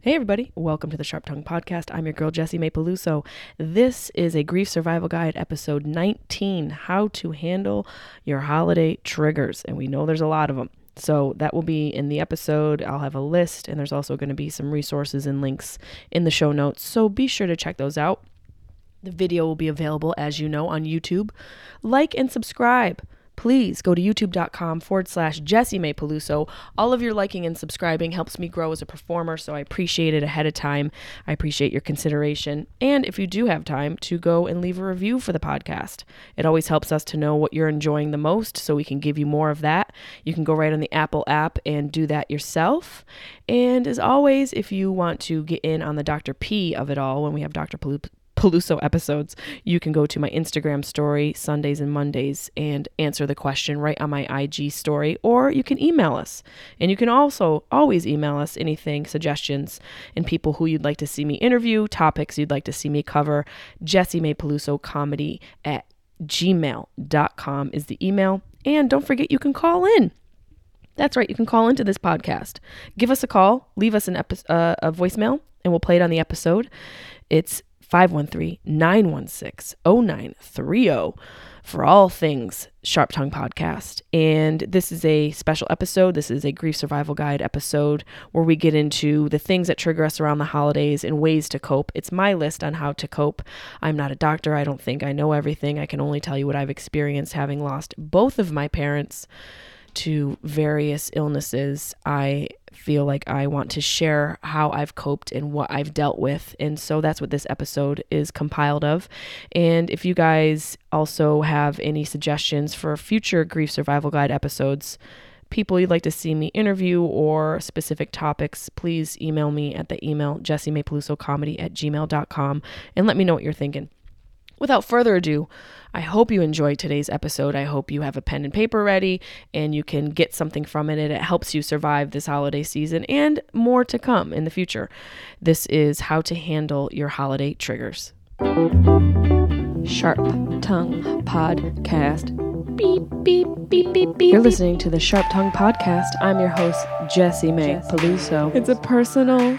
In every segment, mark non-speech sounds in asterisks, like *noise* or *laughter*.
Hey, everybody, welcome to the Sharp Tongue Podcast. I'm your girl, Jessimae Peluso. This is a Grief Survival Guide, episode 19 How to Handle Your Holiday Triggers. And we know there's a lot of them. So that will be in the episode. I'll have a list, and there's also going to be some resources and links in the show notes. So be sure to check those out. The video will be available, as you know, on YouTube. Like and subscribe please go to youtube.com forward slash Jessimae Peluso. All of your liking and subscribing helps me grow as a performer, so I appreciate it ahead of time. I appreciate your consideration. And if you do have time, to go and leave a review for the podcast. It always helps us to know what you're enjoying the most so we can give you more of that. You can go right on the Apple app and do that yourself. And as always, if you want to get in on the Dr. P of it all, when we have Dr. Peluso episodes, you can go to my Instagram story Sundays and Mondays and answer the question right on my IG story, or you can email us. And you can also always email us anything, suggestions, and people who you'd like to see me interview, topics you'd like to see me cover. Jessimae Peluso comedy at gmail.com is the email. And don't forget, you can call in. That's right, you can call into this podcast. Give us a call, leave us an epi- uh, a voicemail, and we'll play it on the episode. It's 513 916 0930 for all things Sharp Tongue Podcast. And this is a special episode. This is a grief survival guide episode where we get into the things that trigger us around the holidays and ways to cope. It's my list on how to cope. I'm not a doctor. I don't think I know everything. I can only tell you what I've experienced having lost both of my parents to various illnesses. I feel like I want to share how I've coped and what I've dealt with. And so that's what this episode is compiled of. And if you guys also have any suggestions for future Grief Survival Guide episodes, people you'd like to see me interview or specific topics, please email me at the email jessimaepelusocomedy at gmail.com and let me know what you're thinking. Without further ado, I hope you enjoyed today's episode. I hope you have a pen and paper ready and you can get something from it and it helps you survive this holiday season and more to come in the future. This is how to handle your holiday triggers. Sharp Tongue Podcast. Beep, beep, beep, beep, beep. You're listening to the Sharp Tongue Podcast. I'm your host, Jessimae Peluso. It's a personal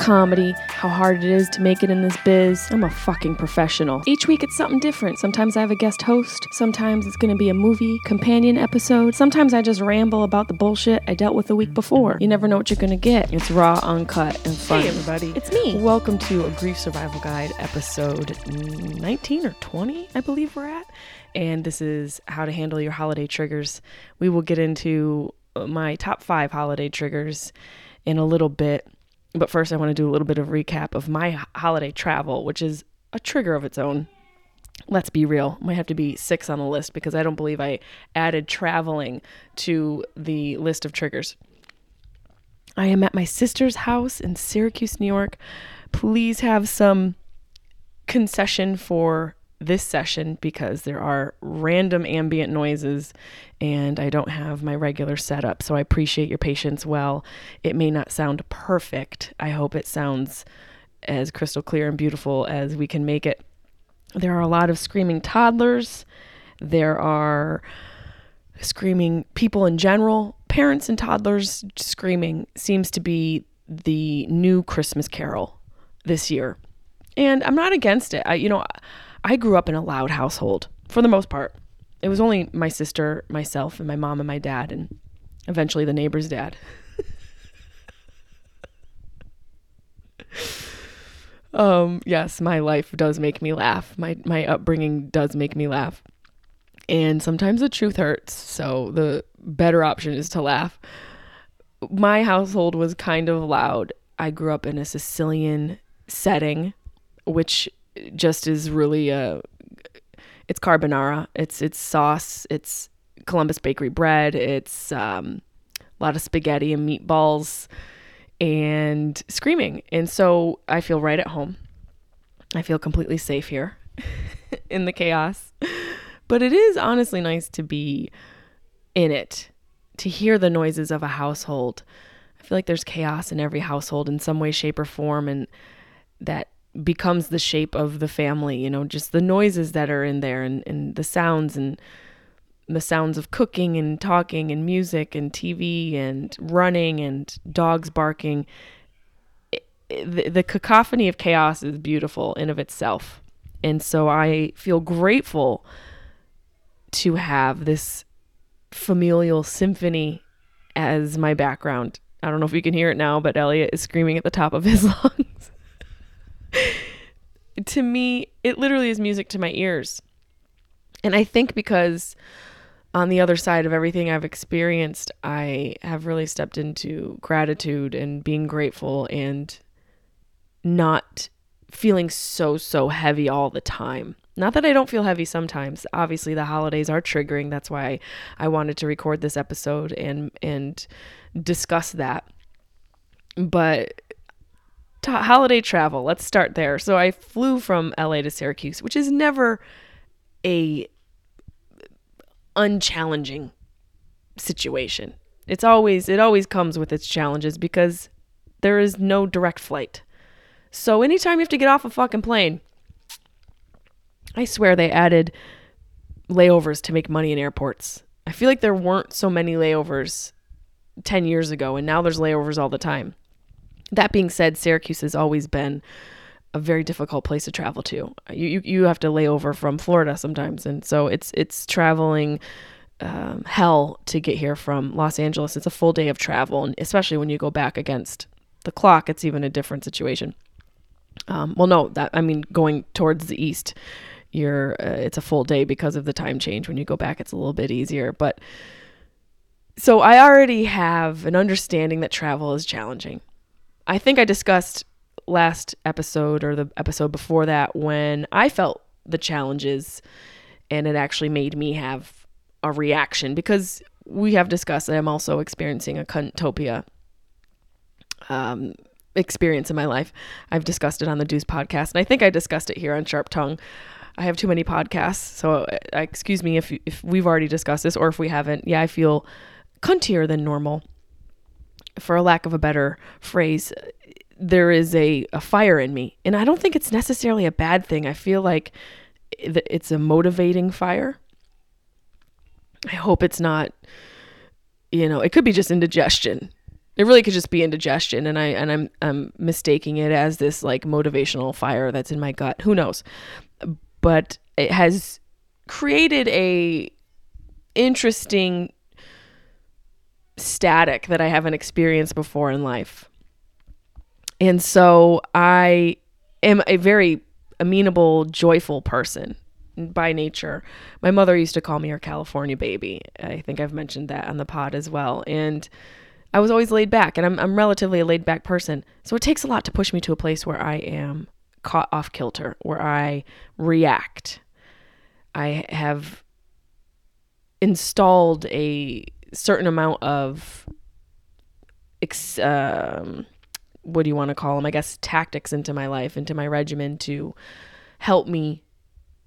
comedy, how hard it is to make it in this biz. I'm a fucking professional. Each week it's something different. Sometimes I have a guest host. Sometimes it's gonna be a movie companion episode. Sometimes I just ramble about the bullshit I dealt with the week before. You never know what you're gonna get. It's raw, uncut, and fun. Hey everybody. It's me. Welcome to a Grief Survival Guide episode 19 or 20, I believe we're at. And this is how to handle your holiday triggers. We will get into my top five holiday triggers in a little bit. But first, I want to do a little bit of recap of my holiday travel, which is a trigger of its own. Let's be real, might have to be six on the list because I don't believe I added traveling to the list of triggers. I am at my sister's house in Syracuse, New York. Please have some concession for this session because there are random ambient noises and I don't have my regular setup. So I appreciate your patience. Well, it may not sound perfect. I hope it sounds as crystal clear and beautiful as we can make it. There are a lot of screaming toddlers. There are screaming people in general, parents and toddlers screaming seems to be the new Christmas carol this year. And I'm not against it. I you know, I grew up in a loud household for the most part. It was only my sister, myself, and my mom and my dad and eventually the neighbor's dad. *laughs* um yes, my life does make me laugh. My my upbringing does make me laugh. And sometimes the truth hurts, so the better option is to laugh. My household was kind of loud. I grew up in a Sicilian setting, which just is really a it's carbonara. It's it's sauce. It's Columbus Bakery bread. It's um, a lot of spaghetti and meatballs and screaming. And so I feel right at home. I feel completely safe here *laughs* in the chaos. But it is honestly nice to be in it, to hear the noises of a household. I feel like there's chaos in every household in some way, shape, or form, and that becomes the shape of the family, you know, just the noises that are in there and, and the sounds and the sounds of cooking and talking and music and TV and running and dogs barking. the, the cacophony of chaos is beautiful in of itself. And so I feel grateful to have this familial symphony as my background. I don't know if you can hear it now, but Elliot is screaming at the top of his *laughs* lungs. To me, it literally is music to my ears. And I think because on the other side of everything I've experienced, I have really stepped into gratitude and being grateful and not feeling so, so heavy all the time. Not that I don't feel heavy sometimes. Obviously, the holidays are triggering. That's why I wanted to record this episode and and discuss that. But holiday travel, let's start there. So I flew from LA to Syracuse, which is never a unchallenging situation. It's always it always comes with its challenges because there is no direct flight. So anytime you have to get off a fucking plane, I swear they added layovers to make money in airports. I feel like there weren't so many layovers 10 years ago and now there's layovers all the time. That being said, Syracuse has always been a very difficult place to travel to. You you, you have to lay over from Florida sometimes, and so it's it's traveling um, hell to get here from Los Angeles. It's a full day of travel, and especially when you go back against the clock, it's even a different situation. Um, well, no, that I mean going towards the east, you're uh, it's a full day because of the time change. When you go back, it's a little bit easier, but. So I already have an understanding that travel is challenging. I think I discussed last episode or the episode before that when I felt the challenges and it actually made me have a reaction because we have discussed that I'm also experiencing a cuntopia um, experience in my life. I've discussed it on the Deuce podcast, and I think I discussed it here on Sharp Tongue. I have too many podcasts, so uh, excuse me if if we've already discussed this or if we haven't. Yeah, I feel cuntier than normal, for a lack of a better phrase there is a, a fire in me. And I don't think it's necessarily a bad thing. I feel like it's a motivating fire. I hope it's not, you know, it could be just indigestion. It really could just be indigestion and I and I'm I'm mistaking it as this like motivational fire that's in my gut. Who knows? But it has created a interesting static that I haven't experienced before in life. And so I am a very amenable, joyful person by nature. My mother used to call me her California baby. I think I've mentioned that on the pod as well. And I was always laid back, and I'm, I'm relatively a laid back person. So it takes a lot to push me to a place where I am caught off kilter, where I react. I have installed a certain amount of ex- um, what do you want to call them? I guess tactics into my life, into my regimen to help me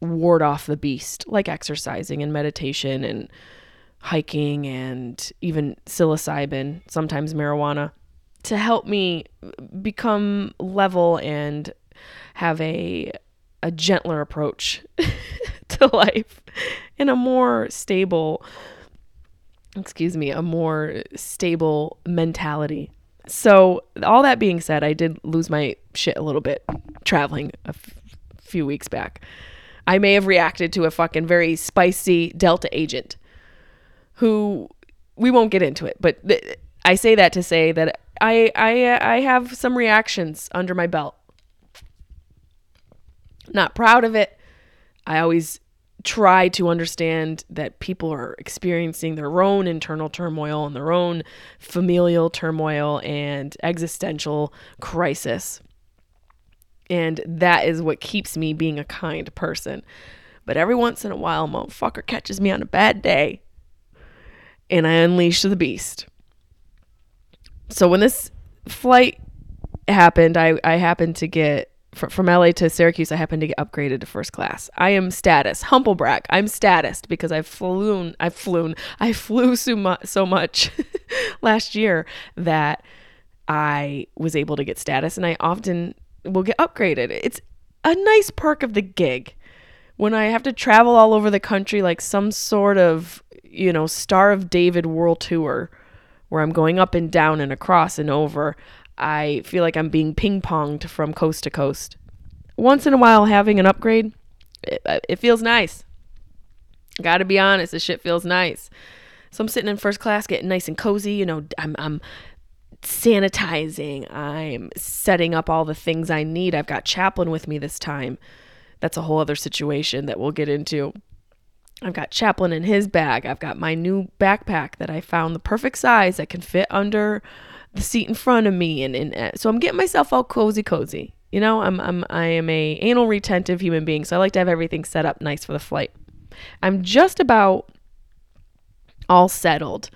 ward off the beast, like exercising and meditation and hiking and even psilocybin, sometimes marijuana, to help me become level and have a a gentler approach *laughs* to life and a more stable excuse me, a more stable mentality. So, all that being said, I did lose my shit a little bit traveling a f- few weeks back. I may have reacted to a fucking very spicy Delta agent who we won't get into it, but th- I say that to say that I I I have some reactions under my belt. Not proud of it. I always try to understand that people are experiencing their own internal turmoil and their own familial turmoil and existential crisis. And that is what keeps me being a kind person. But every once in a while, motherfucker catches me on a bad day and I unleash the beast. So when this flight happened, I, I happened to get from LA to Syracuse, I happened to get upgraded to first class. I am status, humble brag. I'm status because I've flown, I've flown, I flew so much, so much *laughs* last year that I was able to get status, and I often will get upgraded. It's a nice perk of the gig when I have to travel all over the country like some sort of, you know, Star of David world tour where I'm going up and down and across and over. I feel like I'm being ping ponged from coast to coast. Once in a while, having an upgrade, it, uh, it feels nice. Gotta be honest, this shit feels nice. So I'm sitting in first class, getting nice and cozy. You know, I'm, I'm sanitizing. I'm setting up all the things I need. I've got Chaplin with me this time. That's a whole other situation that we'll get into. I've got Chaplin in his bag. I've got my new backpack that I found the perfect size that can fit under the seat in front of me and, and uh, so I'm getting myself all cozy cozy. You know, I'm I'm I am a anal retentive human being, so I like to have everything set up nice for the flight. I'm just about all settled.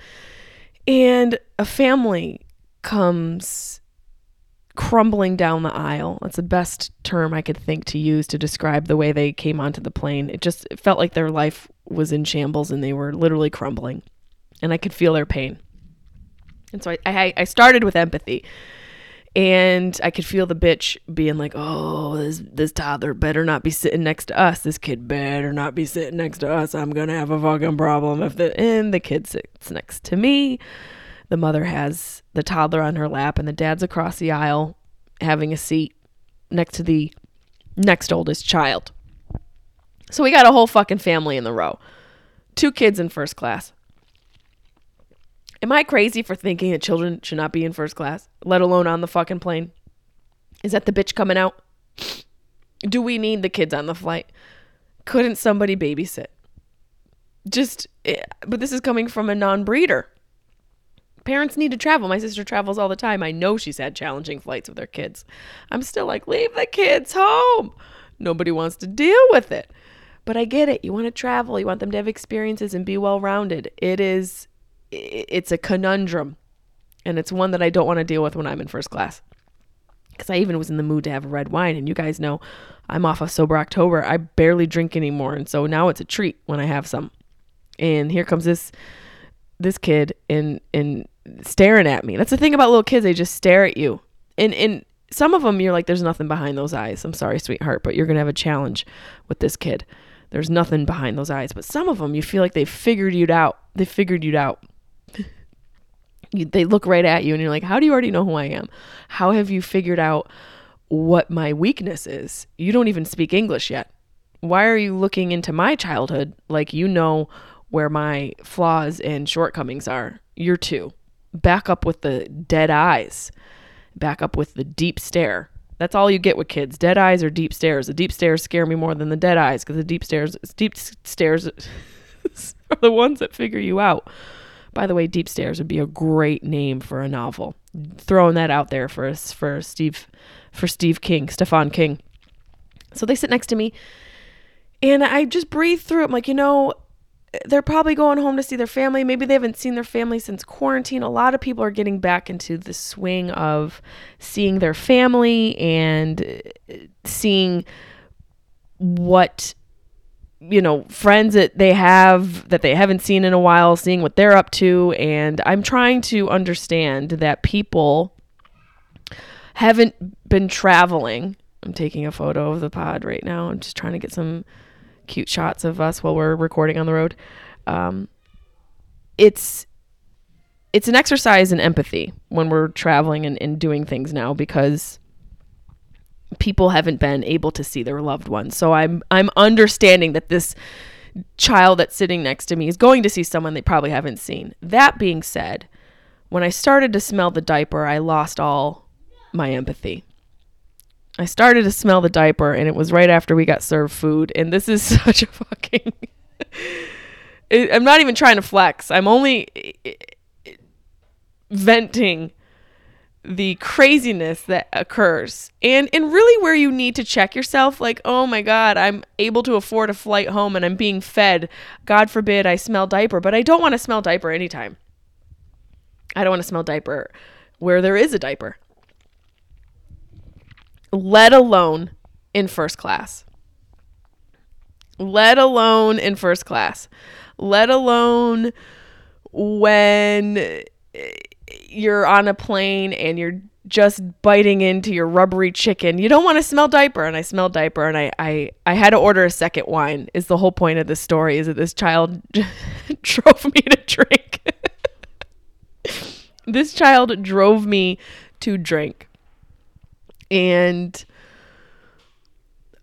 And a family comes crumbling down the aisle. That's the best term I could think to use to describe the way they came onto the plane. It just it felt like their life was in shambles and they were literally crumbling. And I could feel their pain. And so I, I, I started with empathy. And I could feel the bitch being like, "Oh, this this toddler better not be sitting next to us. This kid better not be sitting next to us. I'm gonna have a fucking problem if the." And the kid sits next to me. The mother has the toddler on her lap, and the dad's across the aisle having a seat next to the next oldest child. So we got a whole fucking family in the row. Two kids in first class. Am I crazy for thinking that children should not be in first class, let alone on the fucking plane? Is that the bitch coming out? Do we need the kids on the flight? Couldn't somebody babysit? Just, eh, but this is coming from a non breeder. Parents need to travel. My sister travels all the time. I know she's had challenging flights with her kids. I'm still like, leave the kids home. Nobody wants to deal with it. But I get it. You want to travel, you want them to have experiences and be well rounded. It is it's a conundrum and it's one that I don't want to deal with when I'm in first class. Because I even was in the mood to have a red wine, and you guys know I'm off of sober October. I barely drink anymore, and so now it's a treat when I have some. And here comes this this kid and and staring at me. That's the thing about little kids; they just stare at you. And and some of them, you're like, "There's nothing behind those eyes." I'm sorry, sweetheart, but you're gonna have a challenge with this kid. There's nothing behind those eyes. But some of them, you feel like they figured you out. They figured you out you, they look right at you and you're like, how do you already know who I am? How have you figured out what my weakness is? You don't even speak English yet. Why are you looking into my childhood like you know where my flaws and shortcomings are? You're two. Back up with the dead eyes. Back up with the deep stare. That's all you get with kids. Dead eyes or deep stares. The deep stares scare me more than the dead eyes because the deep stares deep stares *laughs* are the ones that figure you out. By the way, Deep Stairs would be a great name for a novel. Throwing that out there for for Steve for Steve King, Stephen King. So they sit next to me and I just breathe through it. I'm like, you know, they're probably going home to see their family. Maybe they haven't seen their family since quarantine. A lot of people are getting back into the swing of seeing their family and uh, seeing what you know, friends that they have that they haven't seen in a while, seeing what they're up to. And I'm trying to understand that people haven't been traveling. I'm taking a photo of the pod right now. I'm just trying to get some cute shots of us while we're recording on the road. Um, it's it's an exercise in empathy when we're traveling and, and doing things now because people haven't been able to see their loved ones. So I'm I'm understanding that this child that's sitting next to me is going to see someone they probably haven't seen. That being said, when I started to smell the diaper, I lost all my empathy. I started to smell the diaper and it was right after we got served food and this is *laughs* such a fucking *laughs* I'm not even trying to flex. I'm only venting the craziness that occurs and and really where you need to check yourself like oh my god i'm able to afford a flight home and i'm being fed. God forbid i smell diaper but i don't want to smell diaper anytime. I don't want to smell diaper where there is a diaper. Let alone in first class. Let alone in first class. Let alone when you're on a plane and you're just biting into your rubbery chicken. You don't want to smell diaper. And I smelled diaper and I, I, I had to order a second wine is the whole point of this story is that this child *laughs* drove me to drink. *laughs* this child drove me to drink. And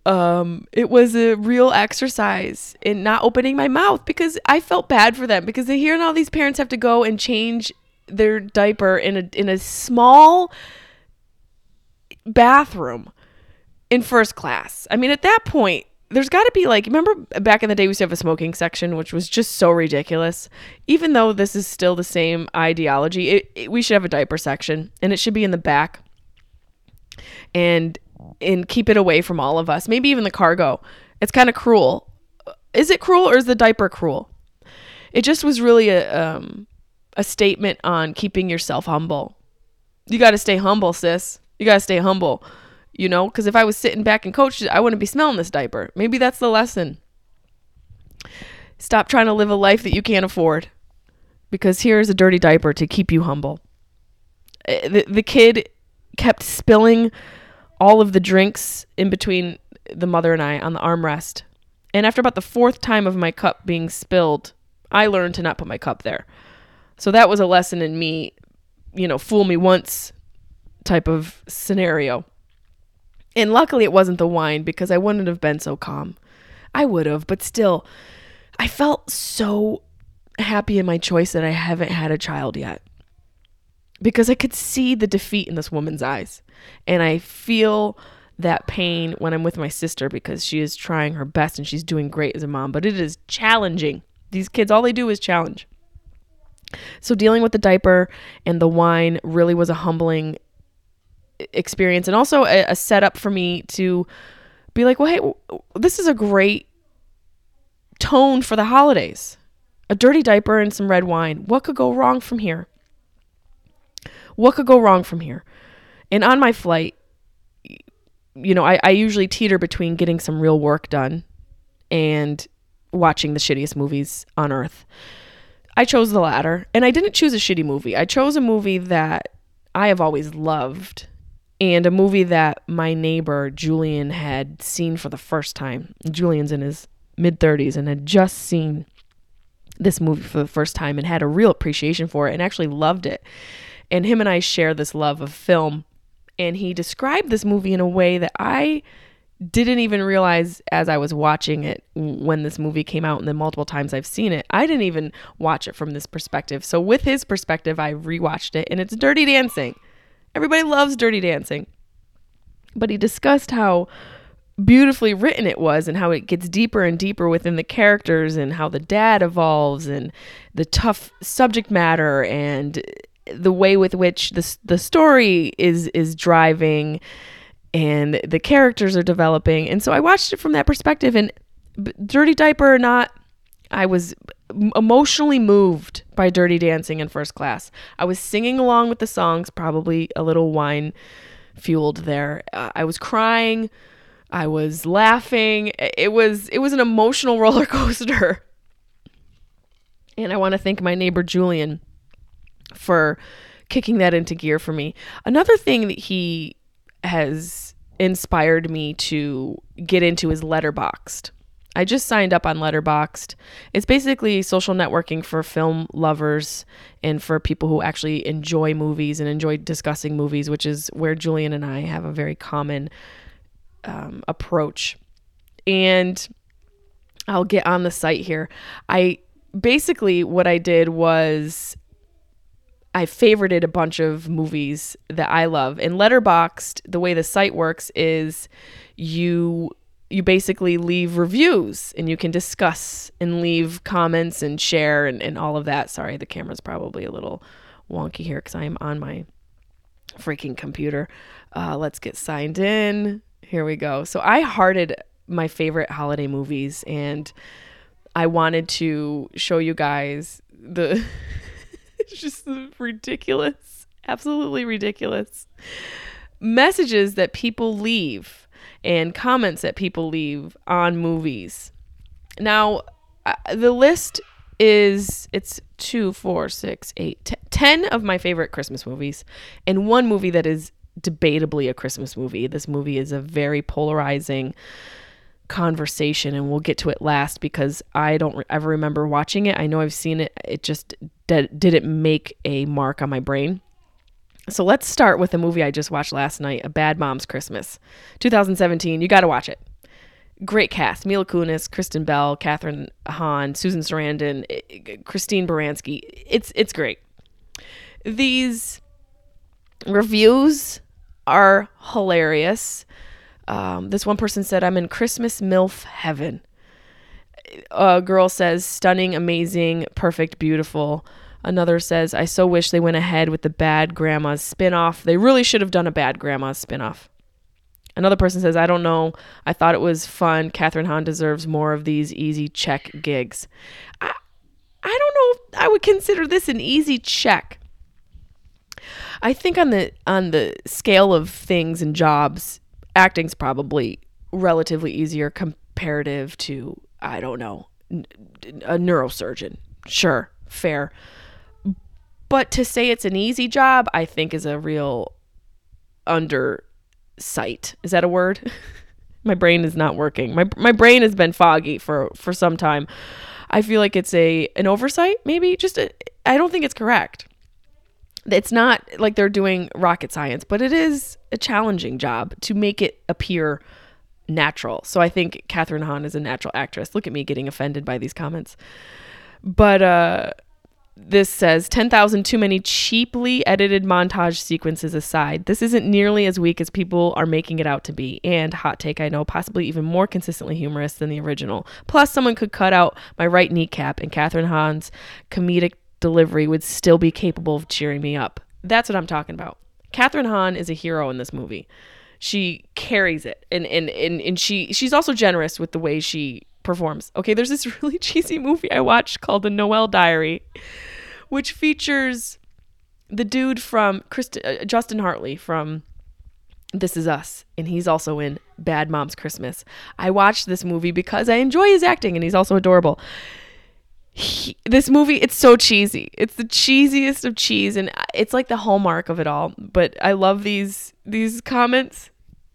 um it was a real exercise in not opening my mouth because I felt bad for them because they hear all these parents have to go and change their diaper in a in a small bathroom in first class. I mean, at that point, there's got to be like, remember back in the day, we used to have a smoking section, which was just so ridiculous. Even though this is still the same ideology, it, it, we should have a diaper section and it should be in the back and and keep it away from all of us. Maybe even the cargo. It's kind of cruel. Is it cruel or is the diaper cruel? It just was really a um, a statement on keeping yourself humble. You got to stay humble, sis. You got to stay humble. You know, because if I was sitting back and coached, I wouldn't be smelling this diaper. Maybe that's the lesson. Stop trying to live a life that you can't afford because here's a dirty diaper to keep you humble. Eh, the, the kid kept spilling all of the drinks in between the mother and I on the armrest. And after about the fourth time of my cup being spilled, I learned to not put my cup there. So that was a lesson in me, you know, fool me once type of scenario. And luckily it wasn't the wine because I wouldn't have been so calm. I would have, but still, I felt so happy in my choice that I haven't had a child yet. Because I could see the defeat in this woman's eyes. And I feel that pain when I'm with my sister because she is trying her best and she's doing great as a mom, but it is challenging. These kids, all they do is challenge. So dealing with the diaper and the wine really was a humbling experience and also a, a setup for me to be like, well, hey, this is a great tone for the holidays. A dirty diaper and some red wine. What could go wrong from here? What could go wrong from here? And on my flight, you know, I, I usually teeter between getting some real work done and watching the shittiest movies on earth. I chose the latter, and I didn't choose a shitty movie. I chose a movie that I have always loved and a movie that my neighbor Julian had seen for the first time. Julian's in his mid 30s and had just seen this movie for the first time and had a real appreciation for it and actually loved it. And him and I share this love of film. And he described this movie in a way that I didn't even realize as I was watching it when this movie came out and the multiple times I've seen it, I didn't even watch it from this perspective. So with his perspective, I rewatched it and it's Dirty Dancing. Everybody loves Dirty Dancing. But he discussed how beautifully written it was and how it gets deeper and deeper within the characters and how the dad evolves and the tough subject matter and the way with which the the story is is driving and the characters are developing. And so I watched it from that perspective. And Dirty Diaper or not, I was emotionally moved by Dirty Dancing in first class. I was singing along with the songs, probably a little wine fueled there. Uh, I was crying. I was laughing. It was it was an emotional *laughs* roller coaster. And I want to thank my neighbor Julian for kicking that into gear for me. Another thing that he has inspired me to get into is Letterboxd. I just signed up on Letterboxd. It's basically social networking for film lovers and for people who actually enjoy movies and enjoy discussing movies, which is where Julian and I have a very common um, approach. And I'll get on the site here. I basically what I did was I favorited a bunch of movies that I love. And Letterboxd, the way the site works is you you basically leave reviews and you can discuss and leave comments and share and, and all of that. Sorry, the camera's probably a little wonky here because I am on my freaking computer. Uh, let's get signed in. Here we go. So I hearted my favorite holiday movies and I wanted to show you guys the *laughs* *laughs* it's just ridiculous, absolutely ridiculous messages that people leave and comments that people leave on movies. Now, uh, the list is it's two, four, six, eight, t- ten of my favorite Christmas movies, and one movie that is debatably a Christmas movie. This movie is a very polarizing conversation and we'll get to it last because I don't re- ever remember watching it. I know I've seen it. It just d- did it make a mark on my brain. So let's start with a movie I just watched last night, A Bad Mom's Christmas, 2017. You got to watch it. Great cast: Mila Kunis, Kristen Bell, Kathryn Hahn, Susan Sarandon, Christine Baranski. It's it's great. These reviews are hilarious. Um, this one person said, I'm in Christmas MILF heaven. A girl says, stunning, amazing, perfect, beautiful. Another says, I so wish they went ahead with the Bad Grandma's spinoff. They really should have done a Bad Grandma's spinoff. Another person says, I don't know. I thought it was fun. Kathryn Hahn deserves more of these easy check gigs. I, I don't know I would consider this an easy check. I think on the on the scale of things and jobs, acting's probably relatively easier comparative to I don't know a neurosurgeon. Sure, fair. But to say it's an easy job, I think is a real undersight. Is that a word? *laughs* my brain is not working. My my brain has been foggy for for some time. I feel like it's a an oversight, maybe just uh, I don't think it's correct it's not like they're doing rocket science, but it is a challenging job to make it appear natural. So I think Kathryn Hahn is a natural actress. Look at me getting offended by these comments. But uh, this says 10,000 too many cheaply edited montage sequences aside. This isn't nearly as weak as people are making it out to be. And hot take, I know, possibly even more consistently humorous than the original. Plus, someone could cut out my right kneecap and Kathryn Hahn's comedic delivery would still be capable of cheering me up. That's what I'm talking about. Kathryn Hahn is a hero in this movie. She carries it and and and, and she she's also generous with the way she performs. Okay, there's this *laughs* really cheesy movie I watched called The Noel Diary, which features the dude from Christ- uh, Justin Hartley from This Is Us, and he's also in Bad Moms Christmas. I watched this movie because I enjoy his acting, and he's also adorable he, this movie it's so cheesy. It's the cheesiest of cheese and it's like the hallmark of it all. But i love these these comments.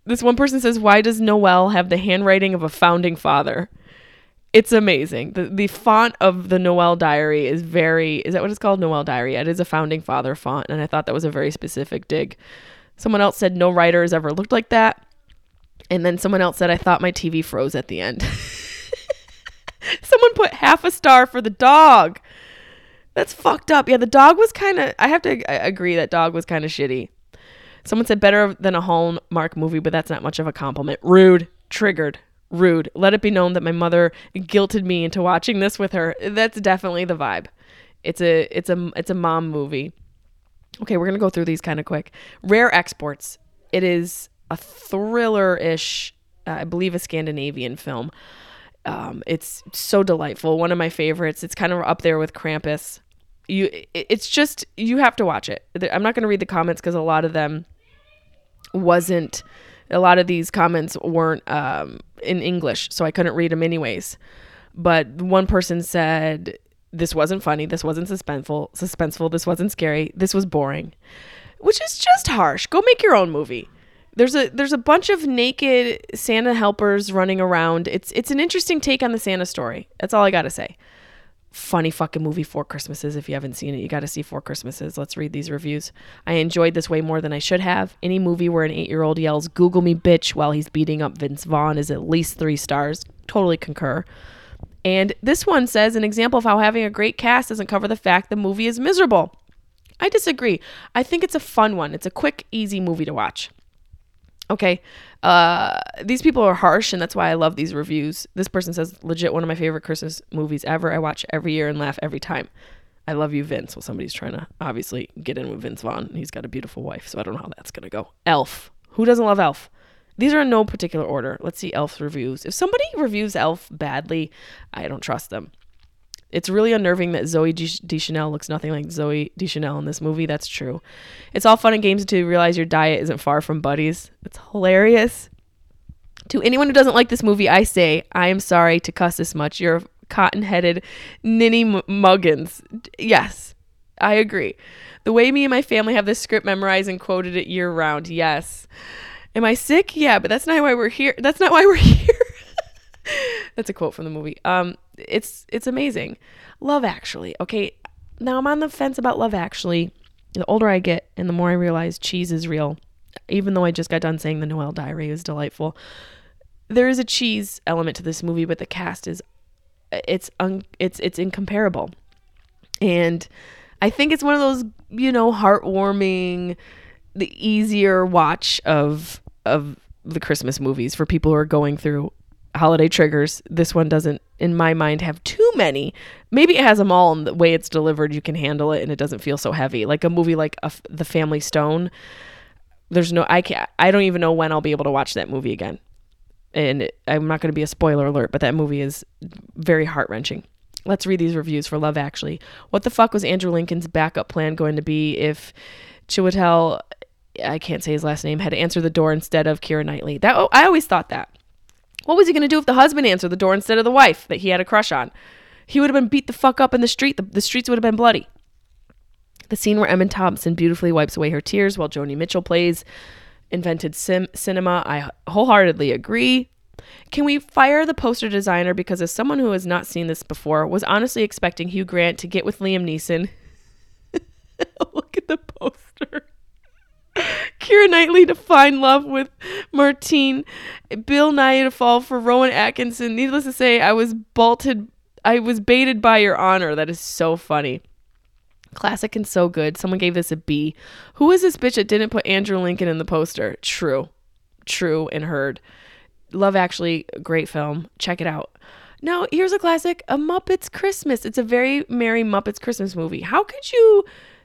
This one person says why does noel have the handwriting of a founding father? It's amazing. The, the font of the noel diary is very is that what it's called? Noel diary. It is a founding father font and i thought that was a very specific dig. Someone else said no writer has ever looked like that. And then someone else said i thought my tv froze at the end *laughs* Someone put half a star for the dog. That's fucked up. Yeah, the dog was kind of. I have to agree that dog was kind of shitty. Someone said better than a Hallmark movie, but that's not much of a compliment. Rude. Triggered. Rude. Let it be known that my mother guilted me into watching this with her. That's definitely the vibe. It's a it's a it's a mom movie. Okay, we're gonna go through these kind of quick. Rare exports. It is a thriller-ish, uh, I believe, a Scandinavian film. Um, it's so delightful. One of my favorites. It's kind of up there with Krampus. You, it's just you have to watch it. I'm not going to read the comments because a lot of them wasn't. A lot of these comments weren't um, in English, so I couldn't read them anyways. But one person said this wasn't funny. This wasn't suspenseful. Suspenseful. This wasn't scary. This was boring, which is just harsh. Go make your own movie there's a there's a bunch of naked Santa helpers running around. It's it's an interesting take on the Santa story. That's all I got to say. Funny fucking movie Four Christmases. If you haven't seen it, you got to see Four Christmases. Let's read these reviews. I enjoyed this way more than I should have. Any movie where an 8-year-old yells "Google me bitch" while he's beating up Vince Vaughn is at least 3 stars. Totally concur. And this one says an example of how having a great cast doesn't cover the fact the movie is miserable. I disagree. I think it's a fun one. It's a quick, easy movie to watch. Okay. Uh, these people are harsh, and that's why I love these reviews. This person says, legit one of my favorite Christmas movies ever. I watch every year and laugh every time. I love you, Vince. Well, somebody's trying to obviously get in with Vince Vaughn. He's got a beautiful wife, so I don't know how that's going to go. Elf. Who doesn't love Elf? These are in no particular order. Let's see Elf's reviews. If somebody reviews Elf badly, I don't trust them. It's really unnerving that Zooey Deschanel looks nothing like Zooey Deschanel in this movie. That's true. It's all fun and games you realize your diet isn't far from Buddy's. It's hilarious. To anyone who doesn't like this movie, I say, I am sorry to cuss this much. You're cotton headed ninny m- muggins. Yes, I agree. The way me and my family have this script memorized and quoted it year round. Yes. Am I sick? Yeah, but that's not why we're here. That's not why we're *laughs* here. That's a quote from the movie. Um, it's it's amazing. Love Actually. Okay, now I'm on the fence about Love Actually. The older I get, and the more I realize cheese is real. Even though I just got done saying the Noel Diary is delightful, there is a cheese element to this movie, but the cast is it's un, it's it's incomparable, and I think it's one of those you know heartwarming, the easier watch of of the Christmas movies for people who are going through holiday triggers. This one doesn't, in my mind, have too many. Maybe it has them all, and the way it's delivered, you can handle it, and it doesn't feel so heavy. Like a movie like a, The Family Stone. There's no, I can't, I don't even know when I'll be able to watch that movie again. And it, I'm not going to be a spoiler alert, but that movie is very heart wrenching. Let's read these reviews for Love Actually. What the fuck was Andrew Lincoln's backup plan going to be if Chiwetel, I can't say his last name, had answered the door instead of Keira Knightley? That oh, I always thought that. What was he going to do if the husband answered the door instead of the wife that he had a crush on? He would have been beat the fuck up in the street. The, the streets would have been bloody. The scene where Emma Thompson beautifully wipes away her tears while Joni Mitchell plays invented sim- cinema. I wholeheartedly agree. Can we fire the poster designer because, as someone who has not seen this before, was honestly expecting Hugh Grant to get with Liam Neeson? *laughs* Look at the poster. Keira Knightley to find love with Martine, Bill Nighy to fall for Rowan Atkinson. Needless to say, I was bolted, I was baited by your honor. That is so funny. Classic and so good. Someone gave this a B. Who is this bitch that didn't put Andrew Lincoln in the poster? True. True and heard. Love Actually, great film. Check it out. Now, here's a classic A Muppets Christmas. It's a very merry Muppets Christmas movie. How could you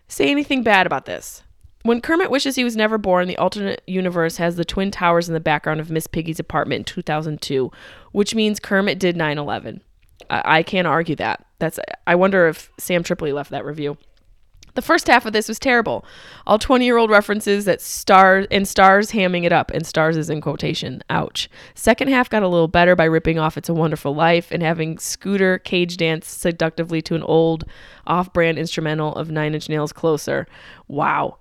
say anything bad about this? When Kermit wishes he was never born, the alternate universe has the Twin Towers in the background of Miss Piggy's apartment in 2002, which means Kermit did 9 11. I-, can't argue that. That's I wonder if Sam Tripoli left that review. The first half of this was terrible. All 20 year old references that star and stars hamming it up, and stars is in quotation. Ouch. Second half got a little better by ripping off It's a Wonderful Life and having Scooter cage dance seductively to an old off brand instrumental of Nine Inch Nails Closer. Wow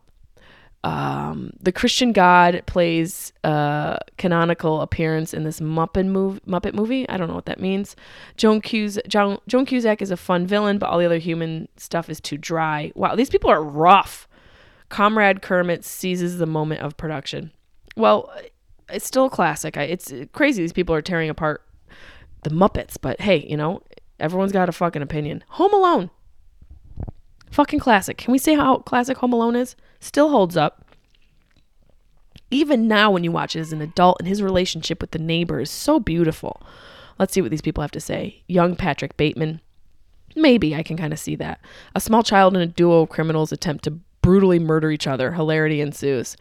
um, the Christian God plays a canonical appearance in this Muppet movie. Muppet movie. I don't know what that means. Joan, Cus- Joan, Joan Cusack is a fun villain, but all the other human stuff is too dry. Wow, these people are rough. Comrade Kermit seizes the moment of production. Well, it's still a classic. I, it's crazy. These people are tearing apart the Muppets, but hey, you know, everyone's got a fucking opinion. Home Alone. Fucking classic. Can we say how classic Home Alone is? Still holds up. Even now, when you watch it as an adult, and his relationship with the neighbor is so beautiful. Let's see what these people have to say. Young Patrick Bateman. Maybe I can kind of see that. A small child and a duo of criminals attempt to brutally murder each other. Hilarity ensues.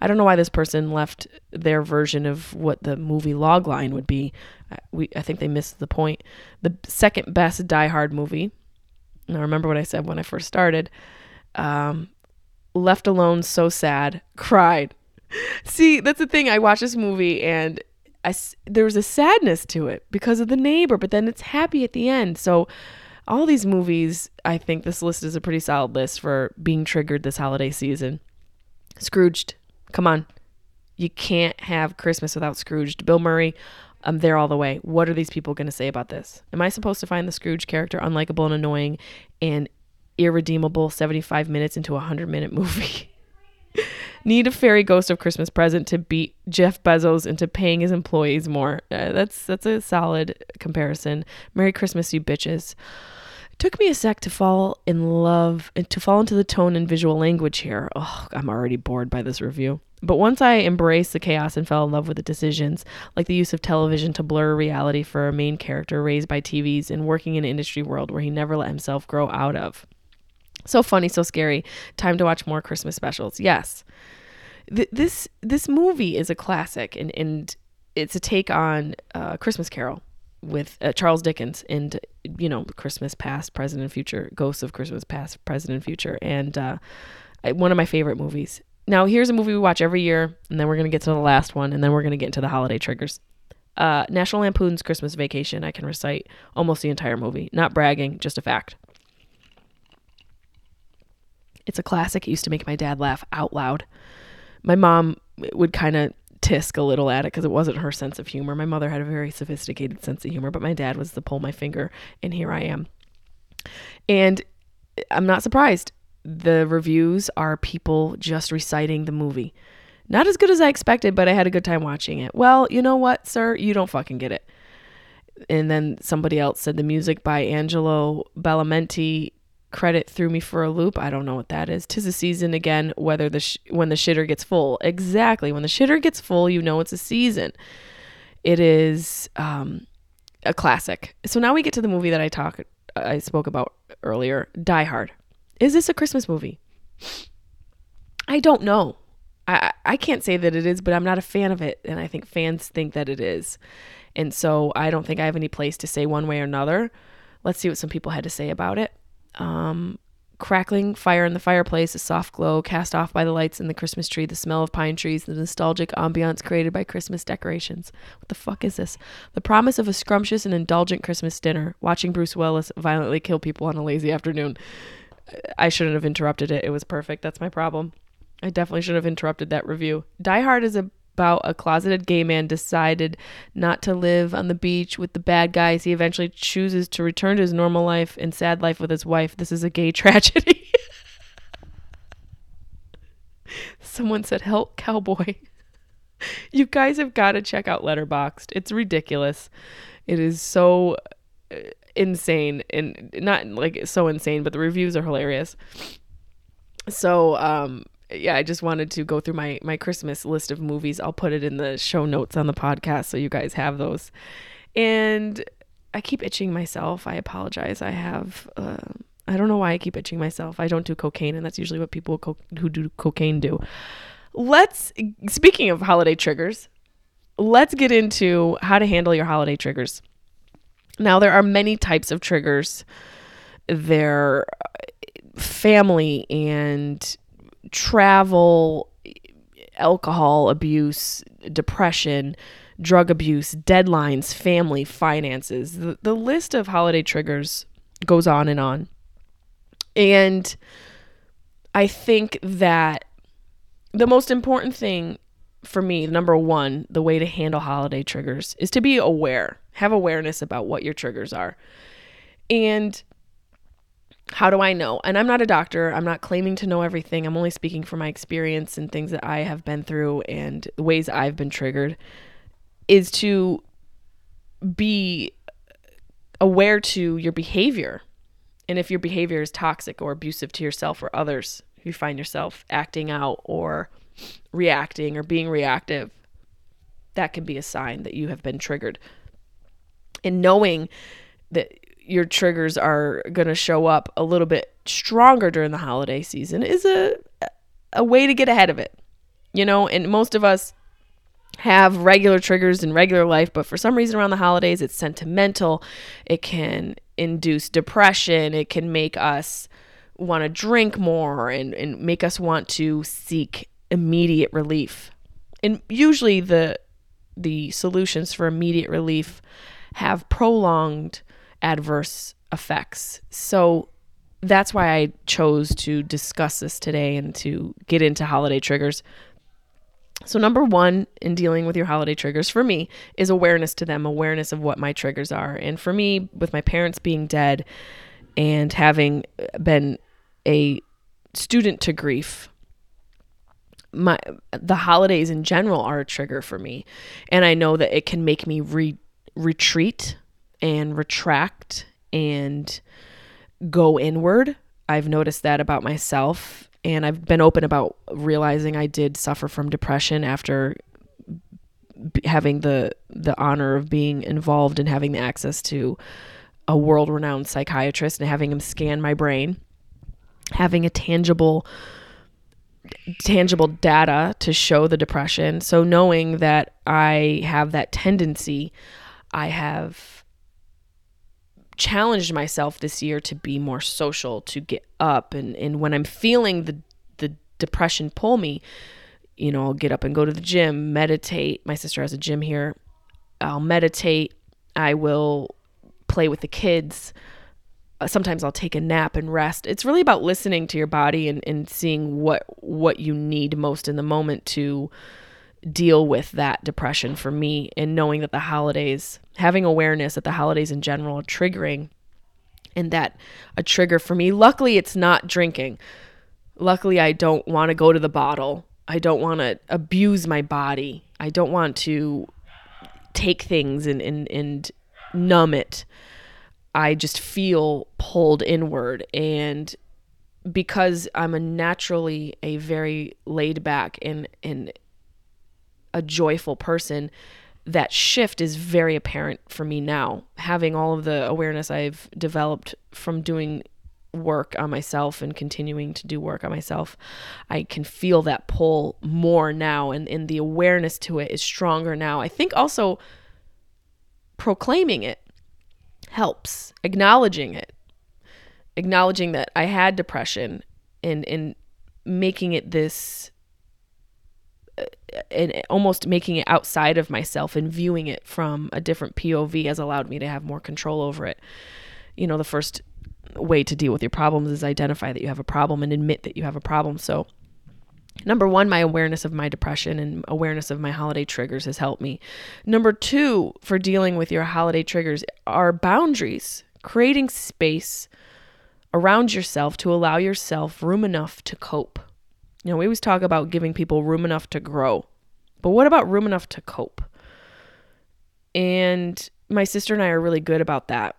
I don't know why this person left their version of what the movie logline would be. I, we, I think they missed the point. The second best Die Hard movie, now, remember what I said when I first started. Um, left alone, so sad, *laughs* cried. See, that's the thing. I watched this movie and I, there was a sadness to it because of the neighbor, but then it's happy at the end. So, all these movies, I think this list is a pretty solid list for being triggered this holiday season. Scrooged, come on. You can't have Christmas without Scrooged. Bill Murray, I'm there all the way. What are these people going to say about this? Am I supposed to find the Scrooge character unlikable and annoying and irredeemable 75 minutes into a 100 minute movie? *laughs* Need a fairy ghost of Christmas present to beat Jeff Bezos into paying his employees more. Uh, that's that's a solid comparison. Merry Christmas, you bitches. It took me a sec to fall in love, to fall into the tone and visual language here. Oh, I'm already bored by this review. But once I embraced the chaos and fell in love with the decisions, like the use of television to blur reality for a main character raised by TVs and working in an industry world where he never let himself grow out of. So funny, so scary. Time to watch more Christmas specials. Yes. Th- this this movie is a classic and, and it's a take on uh, Christmas Carol with uh, Charles Dickens and you know Christmas past, present, and future, ghosts of Christmas past, present, and future, and uh, one of my favorite movies. Now here's a movie we watch every year, and then we're gonna get to the last one, and then we're gonna get into the holiday triggers. Uh, National Lampoon's Christmas Vacation. I can recite almost the entire movie. Not bragging, just a fact. It's a classic. It used to make my dad laugh out loud. My mom would kind of tisk a little at it because it wasn't her sense of humor. My mother had a very sophisticated sense of humor, but my dad was the pull my finger, and here I am. And I'm not surprised. The reviews are people just reciting the movie. Not as good as I expected, but I had a good time watching it. Well, you know what, sir? You don't fucking get it. And then somebody else said the music by Angelo Badalamenti credit threw me for a loop. I don't know what that is. Tis a season again. Whether the sh- when the shitter gets full, exactly when the shitter gets full, you know it's a season. It is um, a classic. So now we get to the movie that I talk I spoke about earlier, Die Hard. Is this a Christmas movie? I don't know. I I can't say that it is, but I'm not a fan of it, and I think fans think that it is, and so I don't think I have any place to say one way or another. Let's see what some people had to say about it um, crackling fire in the fireplace, a soft glow cast off by the lights in the Christmas tree, the smell of pine trees, the nostalgic ambiance created by Christmas decorations. What the fuck is this? The promise of a scrumptious and indulgent Christmas dinner, watching Bruce Willis violently kill people on a lazy afternoon. I shouldn't have interrupted it. It was perfect. That's my problem. I definitely should have interrupted that review. Die Hard is about a closeted gay man decided not to live on the beach with the bad guys. He eventually chooses to return to his normal life and sad life with his wife. This is a gay *laughs* tragedy. Someone said, "Help, cowboy." you guys have got to check out Letterboxd. It's ridiculous. It is so insane and not like so insane, but the reviews are hilarious. So, um, yeah, I just wanted to go through my my Christmas list of movies. I'll put it in the show notes on the podcast so you guys have those. And I keep itching myself. I apologize. I have uh, I don't know why I keep itching myself. I don't do cocaine, and that's usually what people co- who do cocaine do. Let's speaking of holiday triggers, let's get into how to handle your holiday triggers. Now there are many types of triggers. They're family and travel, alcohol abuse, depression, drug abuse, deadlines, family, finances. The, the list of holiday triggers goes on and on. And I think that the most important thing for me, number one, the way to handle holiday triggers is to be aware, have awareness about what your triggers are. And how do I know? And I'm not a doctor. I'm not claiming to know everything. I'm only speaking from my experience and things that I have been through and the ways I've been triggered is to be aware to your behavior. And if your behavior is toxic or abusive to yourself or others, you find yourself acting out or reacting or being reactive, that can be a sign that you have been triggered. And knowing that your triggers are going to show up a little bit stronger during the holiday season is a a way to get ahead of it. You know, and most of us have regular triggers in regular life, but for some reason around the holidays it's sentimental. It can induce depression, it can make us want to drink more and, and make us want to seek immediate relief. And usually the the solutions for immediate relief have prolonged adverse effects. So that's why I chose to discuss this today and to get into holiday triggers. So, number one in dealing with your holiday triggers for me is awareness to them, awareness of what my triggers are. And for me, with my parents being dead and having been a student to grief, my the holidays in general are a trigger for me and i know that it can make me re- retreat and retract and go inward i've noticed that about myself and i've been open about realizing i did suffer from depression after having the the honor of being involved and having the access to a world renowned psychiatrist and having him scan my brain having a tangible tangible data to show the depression. So knowing that I have that tendency, I have challenged myself this year to be more social, to get up and and when I'm feeling the the depression pull me, you know, I'll get up and go to the gym, meditate. My sister has a gym here. I'll meditate. I will play with the kids. Uh, sometimes I'll take a nap and rest. It's really about listening to your body and, and seeing what what you need most in the moment to deal with that depression for me and knowing that the holidays having awareness that the holidays in general are triggering and that a trigger for me. Luckily it's not drinking. Luckily i don't want to go to the bottle. I don't want to abuse my body. I don't want to take things and and, and numb it. I just feel pulled inward. And because I'm a naturally a very laid back and, and a joyful person, that shift is very apparent for me now. Having all of the awareness I've developed from doing work on myself and continuing to do work on myself, I can feel that pull more now. And, and the awareness to it is stronger now. I think also proclaiming it helps acknowledging it acknowledging that i had depression and and making it this and almost making it outside of myself and viewing it from a different POV has allowed me to have more control over it. You know, the first way to deal with your problems is identify that you have a problem and admit that you have a problem. So Number one, my awareness of my depression and awareness of my holiday triggers has helped me. Number two, for dealing with your holiday triggers, are boundaries, creating space around yourself to allow yourself room enough to cope. You know, we always talk about giving people room enough to grow, but what about room enough to cope? And my sister and I are really good about that.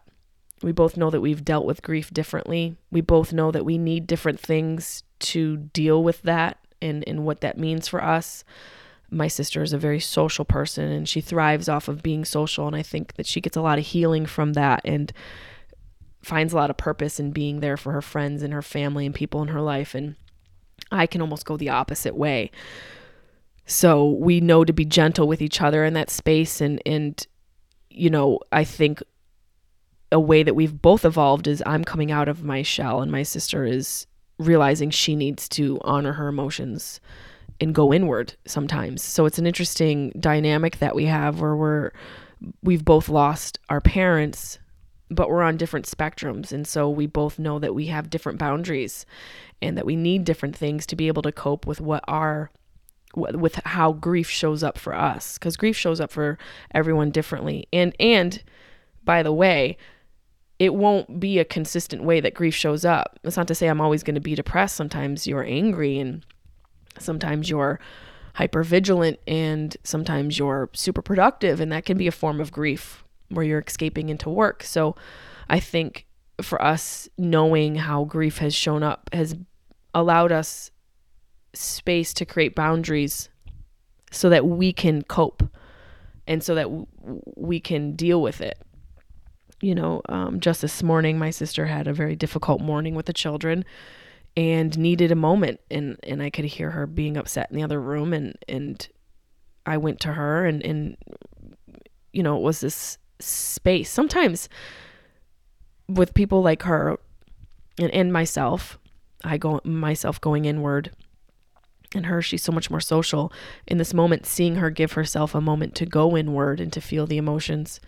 We both know that we've dealt with grief differently. We both know that we need different things to deal with that and, and what that means for us. My sister is a very social person and she thrives off of being social. And I think that she gets a lot of healing from that and finds a lot of purpose in being there for her friends and her family and people in her life. And I can almost go the opposite way. So we know to be gentle with each other in that space. And, and, you know, I think a way that we've both evolved is I'm coming out of my shell and my sister is realizing she needs to honor her emotions and go inward sometimes. So it's an interesting dynamic that we have where we're we've both lost our parents but we're on different spectrums and so we both know that we have different boundaries and that we need different things to be able to cope with what our with how grief shows up for us cuz grief shows up for everyone differently. And and by the way, it won't be a consistent way that grief shows up. It's not to say I'm always going to be depressed. Sometimes you're angry and sometimes you're hyper vigilant and sometimes you're super productive and that can be a form of grief where you're escaping into work. So I think for us knowing how grief has shown up has allowed us space to create boundaries so that we can cope and so that w- we can deal with it. You know, um, just this morning, my sister had a very difficult morning with the children and needed a moment and and I could hear her being upset in the other room and and I went to her and and you know it was this space. Sometimes with people like her and, and myself I go myself going inward and her she's so much more social in this moment seeing her give herself a moment to go inward and to feel the emotions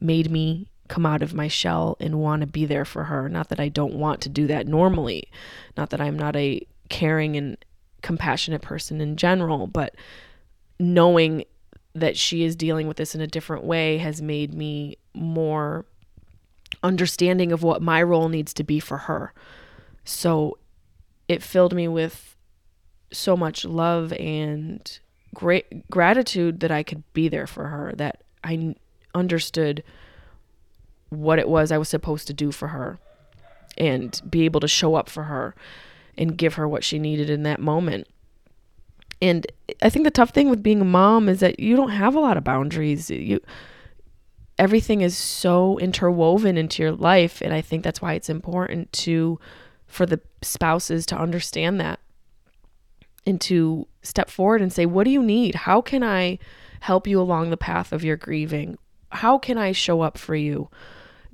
made me come out of my shell and want to be there for her. Not that I don't want to do that normally, not that I'm not a caring and compassionate person in general, but knowing that she is dealing with this in a different way has made me more understanding of what my role needs to be for her. So it filled me with so much love and great gratitude that I could be there for her, that I understood what it was I was supposed to do for her and be able to show up for her and give her what she needed in that moment. And I think the tough thing with being a mom is that you don't have a lot of boundaries. You everything is so interwoven into your life and I think that's why it's important to for the spouses to understand that and to step forward and say, What do you need? How can I help you along the path of your grieving? How can I show up for you?